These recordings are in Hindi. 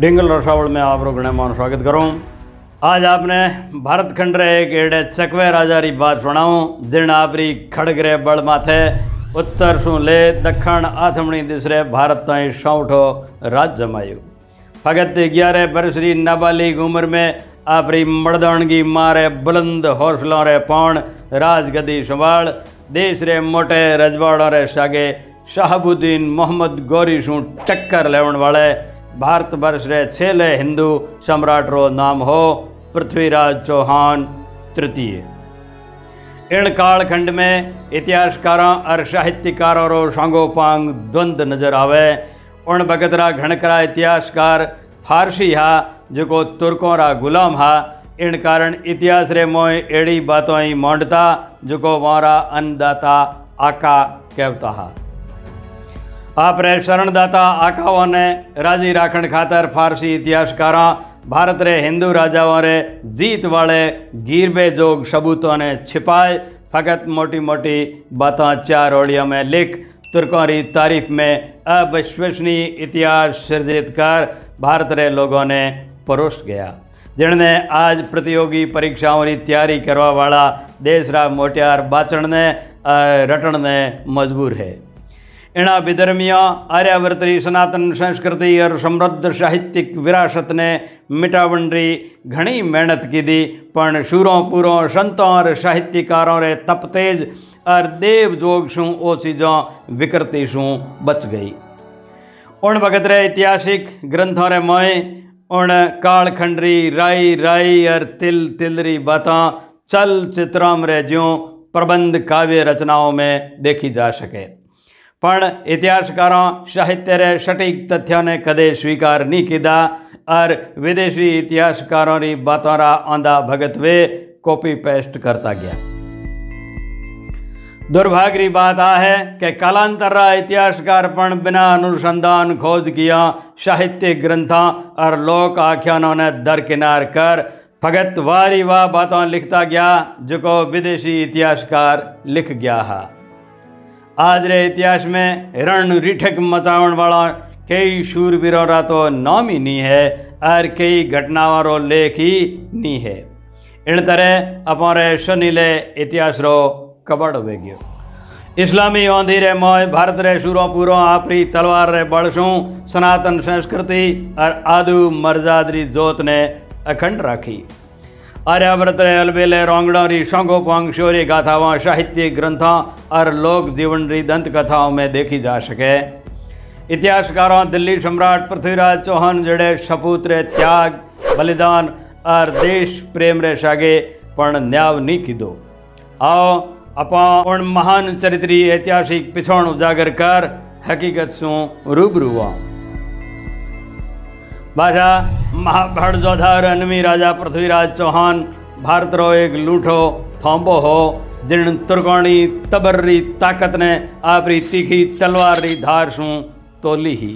डिंगल रसावल में आप लोग मान स्वागत करूँ। आज आपने भारत खंड रे एक एड़े चकवे राजा री बात सुनाऊं जिन आपरी खड़गरे बड़ माथे, उत्तर सु ले दखण आथमणी दिसरे भारत ताई सौठो राज जमायु। फगत ग्यारह बरस री नाबालिग उम्र में आपरी मर्दानगी मारे बुलंद हौसलों रे पौण राजगदी संभाल, देश रे मोटे रजवाड़ों रे सागे शाहबुद्दीन मोहम्मद गौरी शू टक्कर लेवन वाले भारत वर्ष रे छेले हिंदू सम्राट रो नाम हो, पृथ्वीराज चौहान तृतीय। इन कालखंड में इतिहासकारों, और साहित्यकारों रो सांगोपांग द्वंद नज़र आवे। उन बगतरा घणकरा इतिहासकार फारसी हा जो तुर्कों रा गुलाम हा। इन कारण इतिहास रे मोय एड़ी बातों ही मोंडता जो वारा अन्नदाता आका कहता हा। आकाओं ने राज़ी राखण खातर फारसी इतिहासकारों भारत रे हिंदू राजाओं रे जीत वाले गिरबे जोग सबूतों ने छिपाए फकत मोटी मोटी बातें चार ओड़ियों में लिख तुर्कों री तारीफ़ में अविश्वसनीय इतिहास सृजित कर भारत रे लोगों ने परोस गया जिनने आज प्रतियोगी परीक्षाओं की तैयारी करवा वाला देश रा मोटियार बाचण ने रटण ने मजबूर है इना विधर्मिया, आर्यावर्तरी, सनातन संस्कृति और समृद्ध साहित्यिक विरासत ने मिटावन री घनी मेहनत की दी पण शूरों, पूरों, संतों और साहित्यकारों रे तप तेज और देव जोग शू ओ चीज़ों विकृति शू बच गई। उन भगत रे ऐतिहासिक ग्रंथों रे मोए उन कालखंडरी राई राई और तिल, तिलरी बातों चल चित्रों रे ज्यों प्रबंध काव्य रचनाओं में देखी जा सके। પણ ઇતિહાસકારો સાહિત્યરે સટીક તથ્યોને કદે સ્વીકાર નહીં કીધા और विदेशी इतिहासकारों की बातों रा आंधा भगत वे कॉपी पेस्ट करता गया दुर्भाग्य की बात आ है कि कालांतर इतिहासकार पण बिना अनुसंधान खोज किया साहित्य ग्रंथों और लोक आख्यानों ने दरकिनार कर भगत वारी वाह बातों लिखता गया जो विदेशी इतिहासकार लिख गया है आज रे इतिहास में रण रिठक मचावन वाला कई शूरवीरों तो नाम ही नहीं है और कई घटनाओं लेख ही नहीं है। इन तरह अपने शनिले इतिहास रो कबड़ हो गयो इस्लामी औंधी रे मोय, भारत रे शूरों पूरों, आपरी तलवार रे बड़सू सनातन संस्कृति और आदु मर्जादरी जोत ने अखंड राखी। आर्याव्रत अलबेले रोंगड़ों री शोंगो पोंग शौर्य गाथाओं साहित्य ग्रंथों और लोक जीवन री दंत कथाओं में देखी जा सके। इतिहासकारों दिल्ली सम्राट पृथ्वीराज चौहान जड़े सपूत त्याग, बलिदान और देश प्रेम रे सागे पण न्याव नहीं कीधो। आओ, अपा उन महान चरित्री ऐतिहासिक पिछोड़ उजागर कर, हकीकत सु रूबरू हुआ भाषा महाभड़ जोधार अनमी राजा पृथ्वीराज चौहान, भारत रो एक लूठो थोंबो हो जिन तुर्गोणी तबर्री ताकत ने आपरी तीखी तलवार री धार सू तोली ही।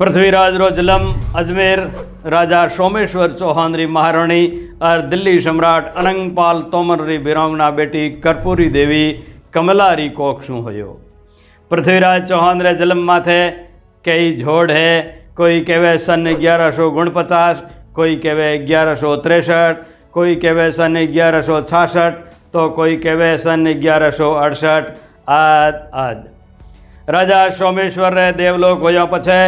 पृथ्वीराज रो जलम, अजमेर, राजा सोमेश्वर चौहान री महारानी और दिल्ली सम्राट अनंगपाल तोमर री बिरोंगना बेटी कर्पूरी देवी कमला री कोख शू हो पृथ्वीराज चौहान रे जलम माथे कई झोड़ है कोई कहे सन ग्यारह सौ गुणपचास कोई कहे ग्यारह सौ तिरसठ कोई कहे सन ग्यारह सौ छाछठ तो कोई कहे सन ग्यारह सौ अड़सठ आद आद राजा सोमेश्वर रे देवलोक होया पछे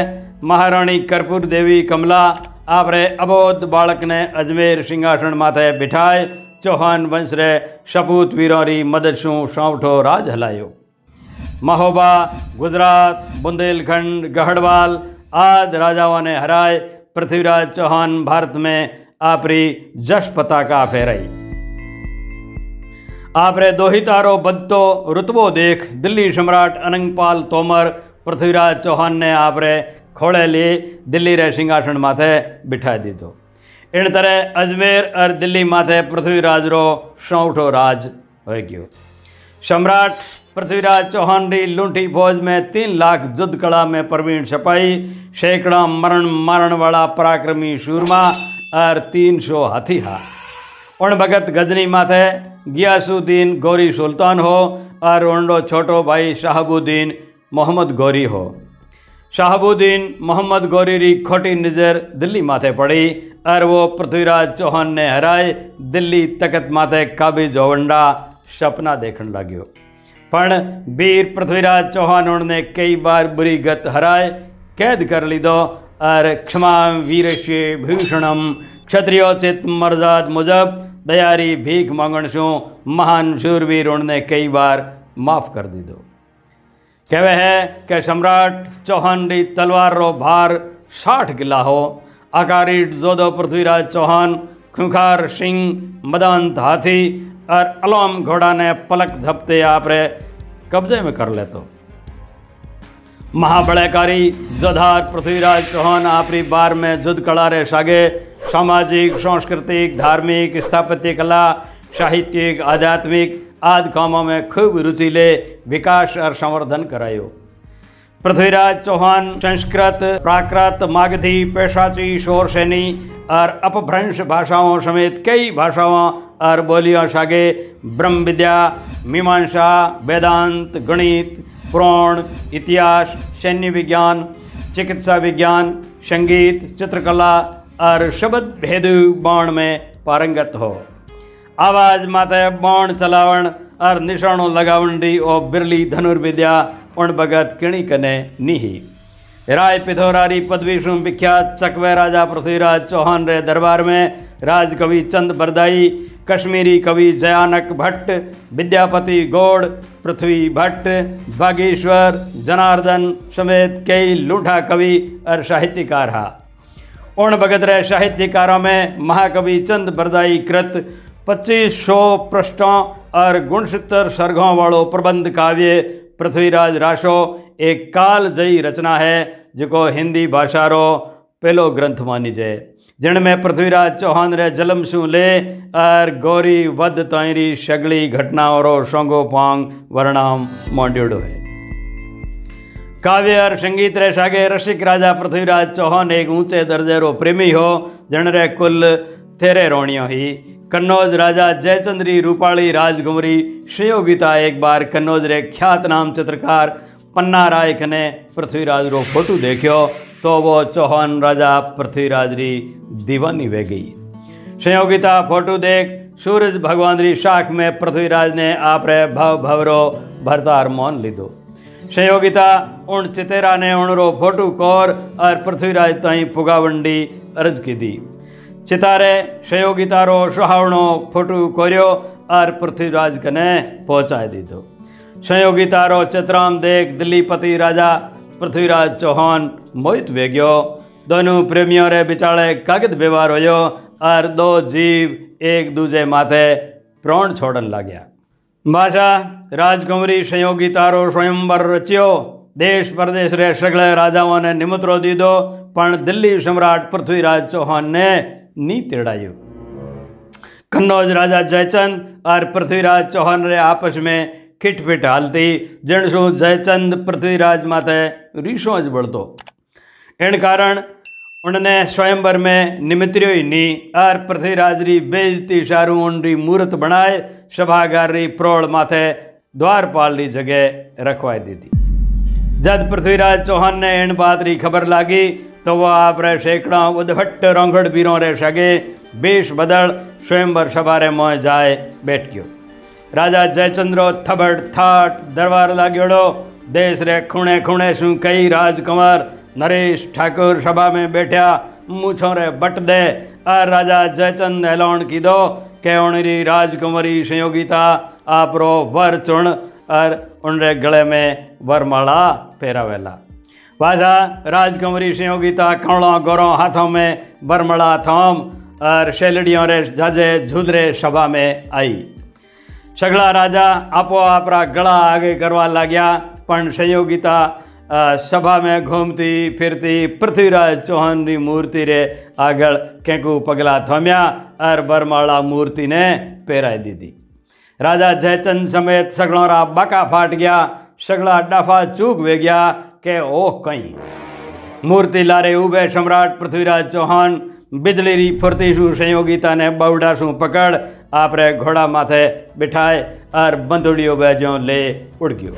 महारानी कर्पूर देवी कमला आपरे अबोध बालक ने अजमेर सिंहासन माथे बिठाए चौहान वंश रे सपूत वीरों री मदद आद राजाओं ने हराए। पृथ्वीराज चौहान भारत में आपरी जश पताका फहराई आपरे दोहितारो बदतो रुतबो देख। दिल्ली सम्राट अनंगपाल तोमर पृथ्वीराज चौहान ने आपरे खोड़े लिए। दिल्ली रे सिंहासन माथे बिठा दी दो इन तरह अजमेर और दिल्ली माथे पृथ्वीराज रो सौठो राज हो गयो। सम्राट पृथ्वीराज चौहान री लूंठी फौज में तीन लाख युद्ध कला में प्रवीण सिपाही, सैकड़ा मरण मारण वाला पराक्रमी सूरमा और तीन सौ हाथीहा उन भगत गजनी माथे गियासुद्दीन गौरी सुल्तान हो और उनको छोटो भाई शाहबुद्दीन मोहम्मद गौरी हो। शाहबुद्दीन मोहम्मद गौरी री खोटी नज़र दिल्ली माथे पड़ी और वो पृथ्वीराज चौहान ने हराए दिल्ली तकत माथे काबिज होवंडा सपना देखने लग्यो। पण वीर पृथ्वीराज चौहान ने कई बार बुरी गत हराए। कैद कर लीधो और क्षमा वीरश्य भूषणम। क्षत्रियोचित मर्जाद मुजब दयारी भीख मांगण शू महान शूरवीर उन्होंने कई बार माफ़ कर दीधो। कहवे है कि सम्राट चौहान री तलवार रो भार साठ किला हो। आकारीट जोधो पृथ्वीराज चौहान और अलोम घोड़ा ने पलक धपते आप रे कब्जे में कर लेतो। महाबड़ेकारी जोधार पृथ्वीराज चौहान आपरी बार में जुद कड़ा रे सागे सामाजिक, सांस्कृतिक, धार्मिक, स्थापत्य, कला, साहित्यिक, आध्यात्मिक, आदि कामों में खूब रुचि ले विकास और संवर्धन करायो। पृथ्वीराज चौहान संस्कृत, प्राकृत, मागधी पेशाची शोर सैनी और अपभ्रंश भाषाओं समेत कई भाषाओं और बोलियों सागे ब्रह्म विद्या, मीमांसा, वेदांत, गणित, पुराण, इतिहास, सैन्य विज्ञान, चिकित्सा विज्ञान, संगीत, चित्रकला और शब्द भेद बाण में पारंगत हो। आवाज़ माता बाण, चलावण और निशाणों लगावण री ओ बिरली धनुर्विद्या, उण भगत किणी कने निही। राय पिथौरारी पदवी शु विख्यात चकवे राजा पृथ्वीराज चौहान रे दरबार में राजकवि चंद बरदाई, कश्मीरी कवि जयानक भट्ट, विद्यापति गौड़, पृथ्वी भट्ट, बागेश्वर, जनार्दन समेत कई लूठा कवि और साहित्यकार हा। उन भगत रे साहित्यकारों में महाकवि चंद बरदाई कृत, पच्चीस सौ पृष्ठों और गुणसितर सर्गों वालों प्रबंध काव्य, पृथ्वीराज राशो एक जयी रचना है जो हिंदी भाषा रो पहलो ग्रंथ मानी जाए। जिनमें पृथ्वीराज चौहान रे जलम शू ले और गौरी वध ताईरी सगली घटनाओं रो सोंगो पांग वर्णाम मोड्योड़ो है। काव्य और संगीत रे सागे रसिक राजा पृथ्वीराज चौहान एक ऊँचे दर्जे रो प्रेमी हो जन रे कुल तेरे रोणियों ही। कन्नौज राजा जयचंद्री रूपाली राजकुमरी श्रेयोगिता एक बार कन्नौज रे ख्यात नाम चित्रकार पन्ना राय ने पृथ्वीराज रो फ़ोटो देखो तो वो चौहान राजा पृथ्वीराज री दीवानी वे गई। संयोगिता फ़ोटो देख, सूरज भगवान री शाख में पृथ्वीराज ने आप रे भव भवरो भरतार मौन लीधो। संयोगिता उन चितेरा ने उणरो फ़ोटो कोर और पृथ्वीराज ताई फुगावंडी अर्ज़ की दी चितारे दीधो सहयोगितारो चित्राम देख दिल्लीपति राजा पृथ्वीराज चौहान मोहित वेग्यो। दोनों प्रेमियों रे बिचाले कागज़ व्यवहार हो और दो जीव एक दूजे माथे प्राण छोड़न लाग्या। भाषा, राजकुमारी संयोगितारो स्वयंवर रचियो। देश प्रदेश रे सगले राजाओं ने निमंत्रो दीदो, पण दिल्ली सम्राट पृथ्वीराज चौहान ने नी तेड़ायो। कन्नौज राजा जयचंद और पृथ्वीराज चौहान रे आपस में खिटपिट हालती। जणसु जयचंद पृथ्वीराज माथे रीसों ज बढ़तो। इन कारण उनने स्वयंवर में निमित्रियो ही नी। और पृथ्वीराज री बेजती शारू उन री मूर्त बनाए सभागार री प्रोड़ माथे द्वारपाल री जगह रखवाई दी थी जब पृथ्वीराज चौहान ने इन बात री खबर लागी तो वह आप रे शेकड़ा उदभट्ट रोंगड़ बीरों रे सगे बेश बदल स्वयंवर सभारे मोह जाए बैठ गयो राजा जयचंद्रो थबड़ थाट, दरबार लाग्योड़ो देश रे खूणे खूणे शू कई राजकुमार। नरेश ठाकुर सभा में बैठा मूछों रे बट दे। और राजा जयचंद एलौन की दो के उनरी राजकुमारी संयोगिता आप रो वर चुन और उन गले में वरमाला फेरावेला वाजा राजकुमारी संयोगिता कौड़ों गोरों हाथों में बरमड़ा थोम और शेलड़ियों रे जाजे झुदरे सभा में आई। સગળા રાજા આપોઆપ ગળા આગે કરવા લાગ્યા પણ સંયોગિતા સભા મેં ઘૂમતી ફિરતી પૃથ્વીરાજ ચૌહાણની મૂર્તિ રે આગળ કેંકું પગલાં થમ્યા અર બરમાળા મૂર્તિને પહેરાઈ દીધી રાજા જયચંદ સમેત સગળોરા બાકા ફાટ ગયા સગળા ડાફા ચૂક વેગ્યા કે ઓહ કંઈ મૂર્તિ લારે ઊભે સમ્રાટ પૃથ્વીરાજ ચૌહાણ બિજલીરી ફરતીશું સંયોગિતાને બાવડાશું પકડ बाउडा शू पकड़ आप रे घोड़ा माथे बिठाए और बंदुड़ियों बेजो ले उड़ गयो।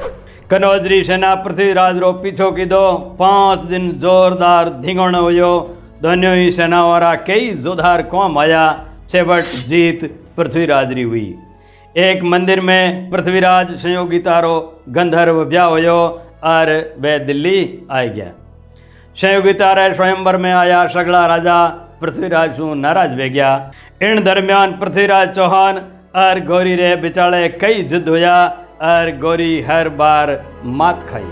कनौजरी सेना पृथ्वीराज रो पीछो कीधो, पाँच दिन जोरदार धींगण हुयो। दोनों ही सेना वाला कई जोधार कौम आया, छेवट जीत पृथ्वीराज री हुई। एक मंदिर में पृथ्वीराज संयोगी तारो गंधर्व ब्याह हो और वे दिल्ली आ गया। संयोगी तारा स्वयंवर में आया सगड़ा राजा पृथ्वीराज नाराज़ वे गया। इन दरमियान पृथ्वीराज चौहान और गौरी रे बिचाले कई युद्ध होया और गौरी हर बार मात खाई।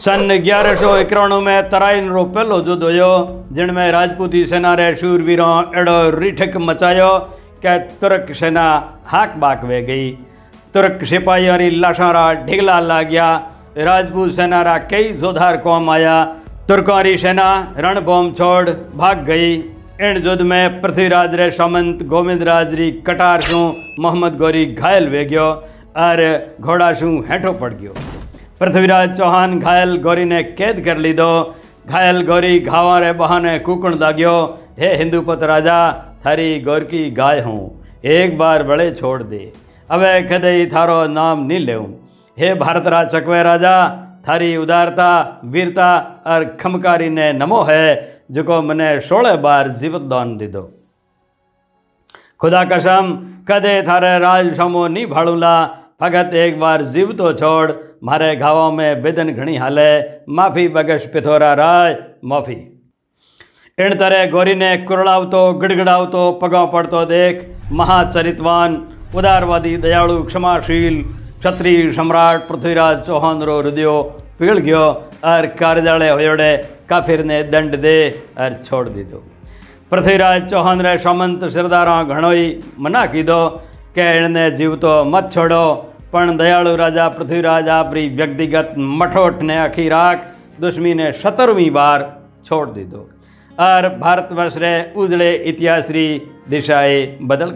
सन ग्यारह सौ इक्याणु में तराइन रो पहलो युद्ध हो जिनमें राजपूती सेना रे शूरवीरों एड़ो रिठक मचायो કે तुर्क सेना हाक बाक वे गई। तुर्क सिपाहियों री लाशारा ढिगला लाग्या, राजपूत सेना रा कई जोधार कौम आया तुर्कों री सेना रणभूम छोड़ भाग गई। इन युद्ध में पृथ्वीराज रे सामंत गोविंद राज री कटार शू मोहम्मद गौरी घायल वे गयो और घोड़ा शू हेठो पड़ गयो। पृथ्वीराज चौहान घायल गौरी ने कैद कर ली दो घायल गौरी घावा रे बहाने कूकण दाग्यो। हे हिंदूपत राजा, थारी गौर की गाय हूँ, एक बार बड़े छोड़ दे। अब कदे थारो नाम नहीं ले हे भारत राज चकवे राजा थारी उदारता, वीरता और खमकारी ने नमो है जो मने सोलह बार जीवित दान दे दो खुदा कसम कदे थारे राज नहीं भाड़ूला भगत एक बार जीव तो छोड़, मारे घावों में बेदन घनी हाले, माफ़ी बगश पिथोरा राय माफ़ी। इन तरह गौरी ने कुरड़ावतो गिड़गिड़ावतो, पगा पड़तो देख, महाचरितवान, उदारवादी, दयालु, क्षमाशील क्षत्रिय सम्राट पृथ्वीराज चौहान रो हृदय पीड़ गयो और कार्यालय होयोड़े काफिर ने दंड दे और छोड़ दीधो पृथ्वीराज चौहान रे सामंत सरदारा घणोई मना कीधो કે એણે જીવતો મત છોડો પણ દયાળુ રાજા પૃથ્વીરાજ આપણી વ્યક્તિગત મઠોઠને આખી રાખ દુશ્મીને સત્તરમી બાર છોડ દીધો और भारतवर्ष रे उजड़े इतिहास री दिशाए बदल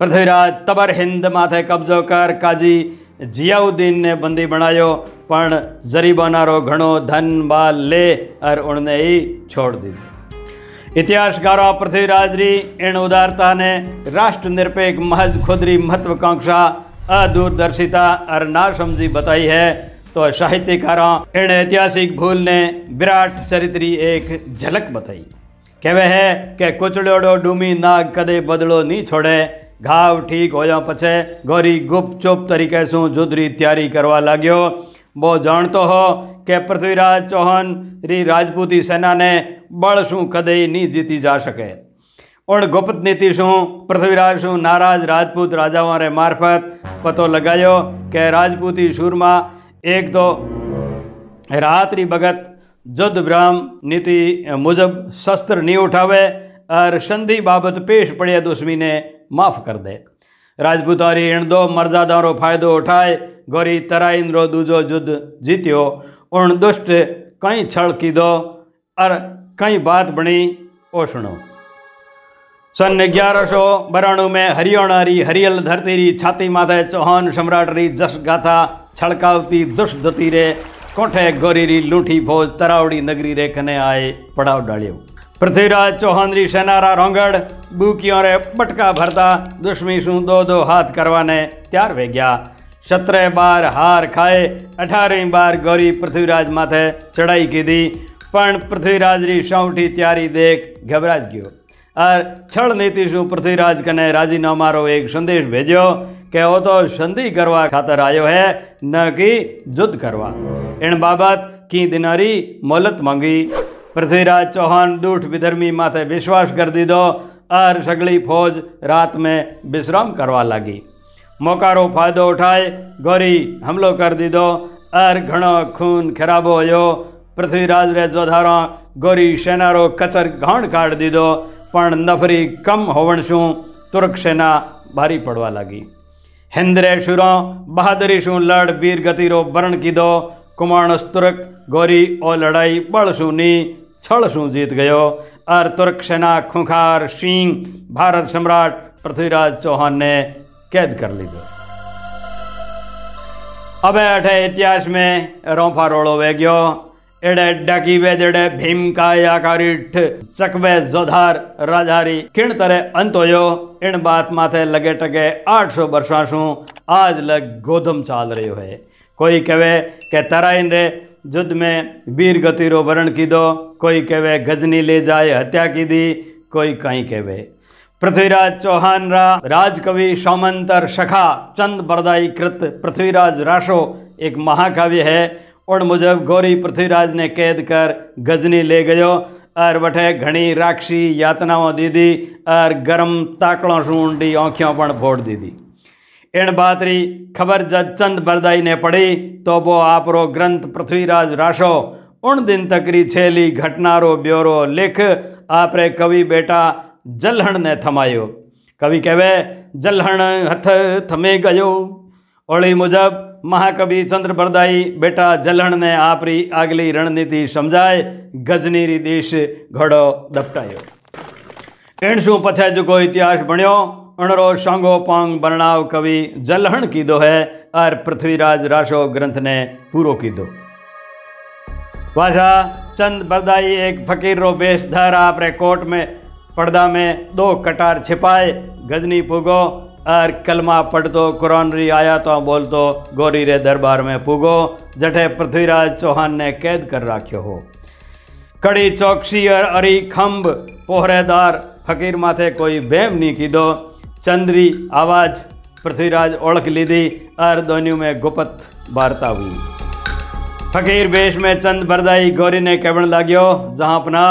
पृथ्वीराज तबर हिंद माथे कब्जो कर, काजी जियाउद्दीन ने बंदी बनायो पण जरीबानारो घणो धन बाल ले और उन्हें ही छोड़ दी इतिहासकारों पृथ्वीराज री इन उदारता ने राष्ट्र निरपेक्ष महज खुदरी महत्वाकांक्षा, अदूरदर्शिता और ना समझी बताई है तो साहित्यकारों इन ऐतिहासिक भूल ने विराट चरित्री एक झलक बताई। कहे है कि कुचड़ोड़ो डूमी नाग कदे बदलो नहीं छोड़े घाव ठीक होया पछे गौरी गुप्त चुप तरीके से जुदरी तैयारी करवा लाग्यो वो जानतो हो कि पृथ्वीराज चौहान री राजपूती सेना ने बड़ शू कदे नहीं जीती जा सके उन गुप्त नीति शू पृथ्वीराज शू नाराज़ राजपूत राजाओं रे मार्फत पतो लगायो कि राजपूती सूरमा एक तो रात्रि भगत जुद्ध ब्राह्म नीति मुजब शस्त्र नहीं उठावे और संधि बाबत पेश पड़े दुश्मी ने माफ़ कर दे। राजपूतारी इन दो मर्यादा फायदो उठाए। गौरी तराइन रो दूजो युद्ध जीत्यो। उन दुष्ट कई छल की दो और कई बात बनी ओ सुनो ग्यारह सौ बराणु में हरियाणा री हरियल धरती री छाती माथे चौहान सम्राट री जस गाथा छड़कावती दुष्ट रे कोठे गोरी री लूठी पृथ्वीराज चौहान री सेनारा रोंगड़, बूकियों रे पटका भरता दुश्मी सू दो दो हाथ करवाने तैयार वे गया। सत्रह बार हार खाए, अठारह बार गौरी पृथ्वीराज माथे चढ़ाई की दी पण पृथ्वीराज री सौठी तैयारी देख घबराज गयो। और छल नीति शू पृथ्वीराज कने राजीनामा रो एक संदेश भेजो કે वो तो संधि करवा खातर आयो है, न कि युद्ध करवा। इन बाबत की दिनारी मोहलत मांगी। पृथ्वीराज चौहान दूठ विधर्मी माथे विश्वास कर दीदो और सगली फौज रात में विश्राम करवा लगी। मौकारो फायदो उठाए, गौरी हमलो कर दी दो और घणो खून खराबो हो पृथ्वीराज रे जोधारो, गौरी सेनारो कचर घाण काट दीदो, पण नफरी कम होवण शू तुर्क सेना भारी पड़वा लगी। हिंद्रे शुरों, बहादुरी शू लड़ वीर गति रो वर्ण की दो तुर्क, गौरी ओ लड़ाई बड़ सुनी छल शू जीत गयो। और तुर्क सेना खुखार सिंह भारत सम्राट पृथ्वीराज चौहान ने कैद कर ली दो अब अठे इतिहास में रोफा रोड़ो वे गयो। एड़े डाकी वे जड़े भीम काय आकारिठ चकवे जोधार राजारी किण तरह अंत होयो। इन बात माथे लगे टके आठ सौ वर्षा आज लग गोधम चाल रही है। कोई कहे के तराइन रे युद्ध में वीर गति रो वर्ण की दो कोई कहे गजनी ले जाए हत्या की दी कोई कहीं कहे पृथ्वीराज चौहान रा राजकवि सौमंतर शखा चंद बरदाई कृत पृथ्वीराज राशो एक महाकाव्य है और मुजब गौरी पृथ्वीराज ने कैद कर गजनी ले गयो अर वठे घनी राक्षी यातनाओं दीदी और गरम ताकड़ों सूंडी आँखियों पर फोड़ दीदी इन बात री खबर जब चंद बरदाई ने पढ़ी तो वो आपरो ग्रंथ पृथ्वीराज राशो। उन दिन तक री छेली घटनारो ब्योरो लिख, आपरे कवि बेटा जलहण ने थमायो। कवि कहे जलहण हथ थमे गयो। ओली मुजब, महाकवि चंद्र बरदाई बेटा जलहण ने आपरी आगली रणनीति समझाए गजनी री देश घोड़ो दपटायो। एण शू पछे जो इतिहास बण्यो अणरो सांगो पांग बरणाव कवि जलहण कीधो है और पृथ्वीराज राशो ग्रंथ ने पूरो कीधो वाशा चंद बरदाई एक फकीर रो बेस धर आपरे कोट में, पर्दा में दो कटार छिपाए, गजनी पुगो और कलमा पढ़तो, कुरान री आया तो बोल तो गोरी रे दरबार में पुगो, जठे पृथ्वीराज चौहान ने कैद कर राख्यो हो। कड़ी चौकसी और अरी खंभ पोहरेदार फकीर माथे कोई बेम नहीं कीधो चंद्री, आवाज़, पृथ्वीराज ओळख लीधी और दोनों में गुपत वार्ता हुई। फकीर बेश में चंद बरदाई गौरी ने कहने लाग्यो, जहाँ अपना,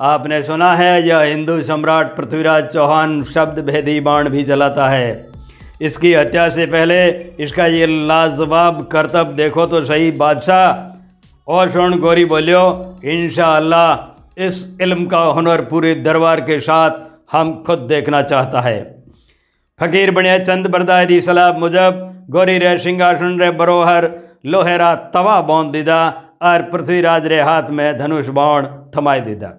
आपने सुना है, यह हिंदू सम्राट पृथ्वीराज चौहान शब्द भेदी बाण भी चलाता है। इसकी हत्या से पहले इसका ये लाजवाब करतब देखो तो सही, बादशाह। और स्वर्ण गौरी बोलियो इंशा इस इल्म का हुनर पूरे दरबार के साथ हम खुद देखना चाहता है। फकीर बने चंद बरदाय दी सलाह मुजब, गौरी रे सिंहासन रे बरोहर, लोहेरा तवा बौंद दीदा और पृथ्वीराज रे हाथ में धनुष बाण थमाई दीदा।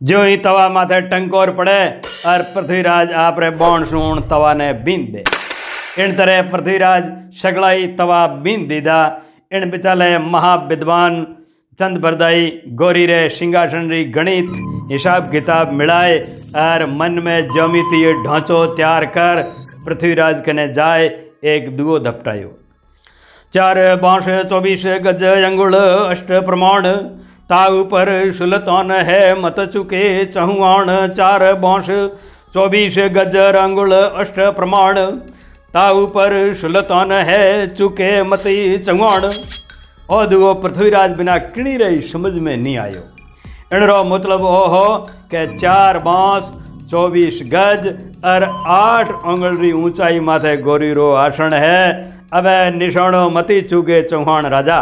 जो ही तवा माथे टंकोर पड़े और पृथ्वीराज आप रे बौण सूण तवा ने बीन दे। इन तरह पृथ्वीराज सगड़ाई तवा बीन दीदा। इन बिचाले महाविद्वान चंद बरदाई, गौरी रे, सिंहासन री गणित, हिसाब किताब मिलाए और मन में ज्योमितीय ढांचो तैयार कर, पृथ्वीराज कने जाए, एक दुओ धपटायो। चार बांश चौबीस, गज, अंगुल, अष्ट प्रमाण ताऊ पर सुलतान है, मत चुके चहुआण चार बांश चौबीस, गज, अंगुल, अष्ट प्रमाण ताऊ पर सुलतान है, चुके, मत चहुआण और वो पृथ्वीराज बिना किणी रही समझ में नहीं आयो। इनरो मतलब ओ हो कि चार बाँस, चौबीस गज और आठ उंगल री ऊंचाई माथे गोरी रो आसन है। अब निशाणो मती चुगे चौहान राजा।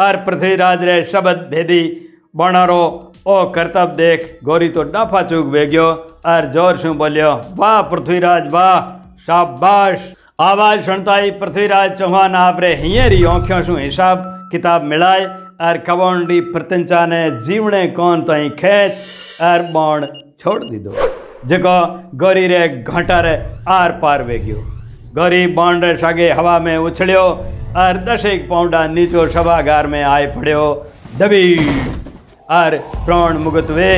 और पृथ्वीराज रे शब्द भेदी बणारो, ओ करतब देख गोरी तो डाफा चूक बेग्यो और ज़ोर शू बोलियो आवाज़ सुनताई पृथ्वीराज चौहान आपरे हियरी आँखों शू हिसाब किताब मिलाए और कवोंडी प्रत्यंचा ने जीवने कौन तई खेच और बौण छोड़ दी दो जो गौरी रे घाटा रे आर पार वेग्यो। गौरी बौण रे सागे हवा में उछलियो और दशेक पौंडा नीचो सभागार में आए पड़ियो। दबी और प्राण मुगत वे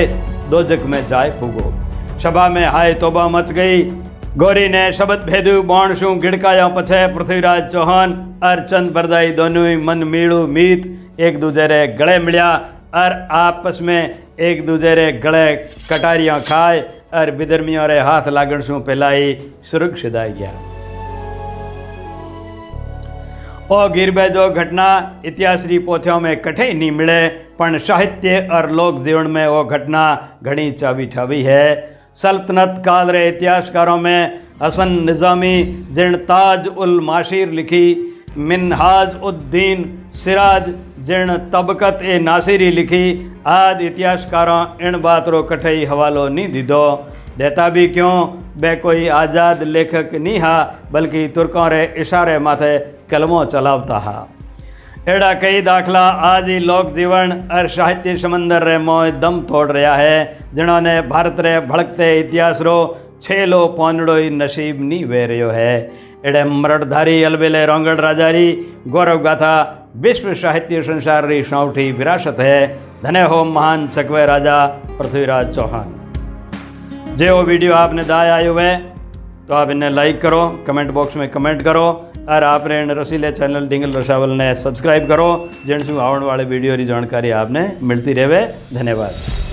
दोजक में जाए पुगो सभा में हाय तोबा मच गई गौरी ने शब्द भेदु बाण शू गिड़काया पछे पृथ्वीराज चौहान और चंद बरदाई दोनों मन मीड़ू मीत एक दूजे रे गले मिलिया और आपस में एक दूजे रे गले कटारियाँ खाए और विधर्मियों रे हाथ लागण शू पहलाई सुरक्षित आई गया ओ गिरबे जो घटना इतिहास री पोथियों में कठे नहीं मिले पर साहित्य और लोक जीवन में वो घटना घनी चावी ठावी है सल्तनत काल रे इतिहासकारों में हसन निज़ामी जिन ताज उल माशिर लिखी, मिनहाज उद्दीन सिराज जिन तबकत ए नासिरी लिखी, आदि इतिहासकारों इन बात रो कठई हवालो नहीं दीदो। देता भी क्यों? बे कोई आज़ाद लेखक नहीं हा, बल्कि तुर्कों रे इशारे माथे कलमों चलावता हा। एड़ा कई दाखला आज ही लोक जीवन और साहित्य समंदर रे मोह दम तोड़ रहा है जिन्होंने भारत रे भड़कते इतिहास रो छेलो पौनड़ो ही नसीब नहीं वे रहो है एड़े मरड़धारी अलबेले रोंगड़ राजारी गौरव गाथा विश्व साहित्य संसार री सौठी विरासत है धन्य हो महान चकवे राजा पृथ्वीराज चौहान जे वो वीडियो आपने दाए आयो है तो आप इन्हें लाइक करो कमेंट बॉक्स में कमेंट करो और आप इन रसीले चैनल डिंगल रसावल ने सब्सक्राइब करो जिनसे आने वाले वीडियो की जानकारी आपने मिलती रहे। धन्यवाद।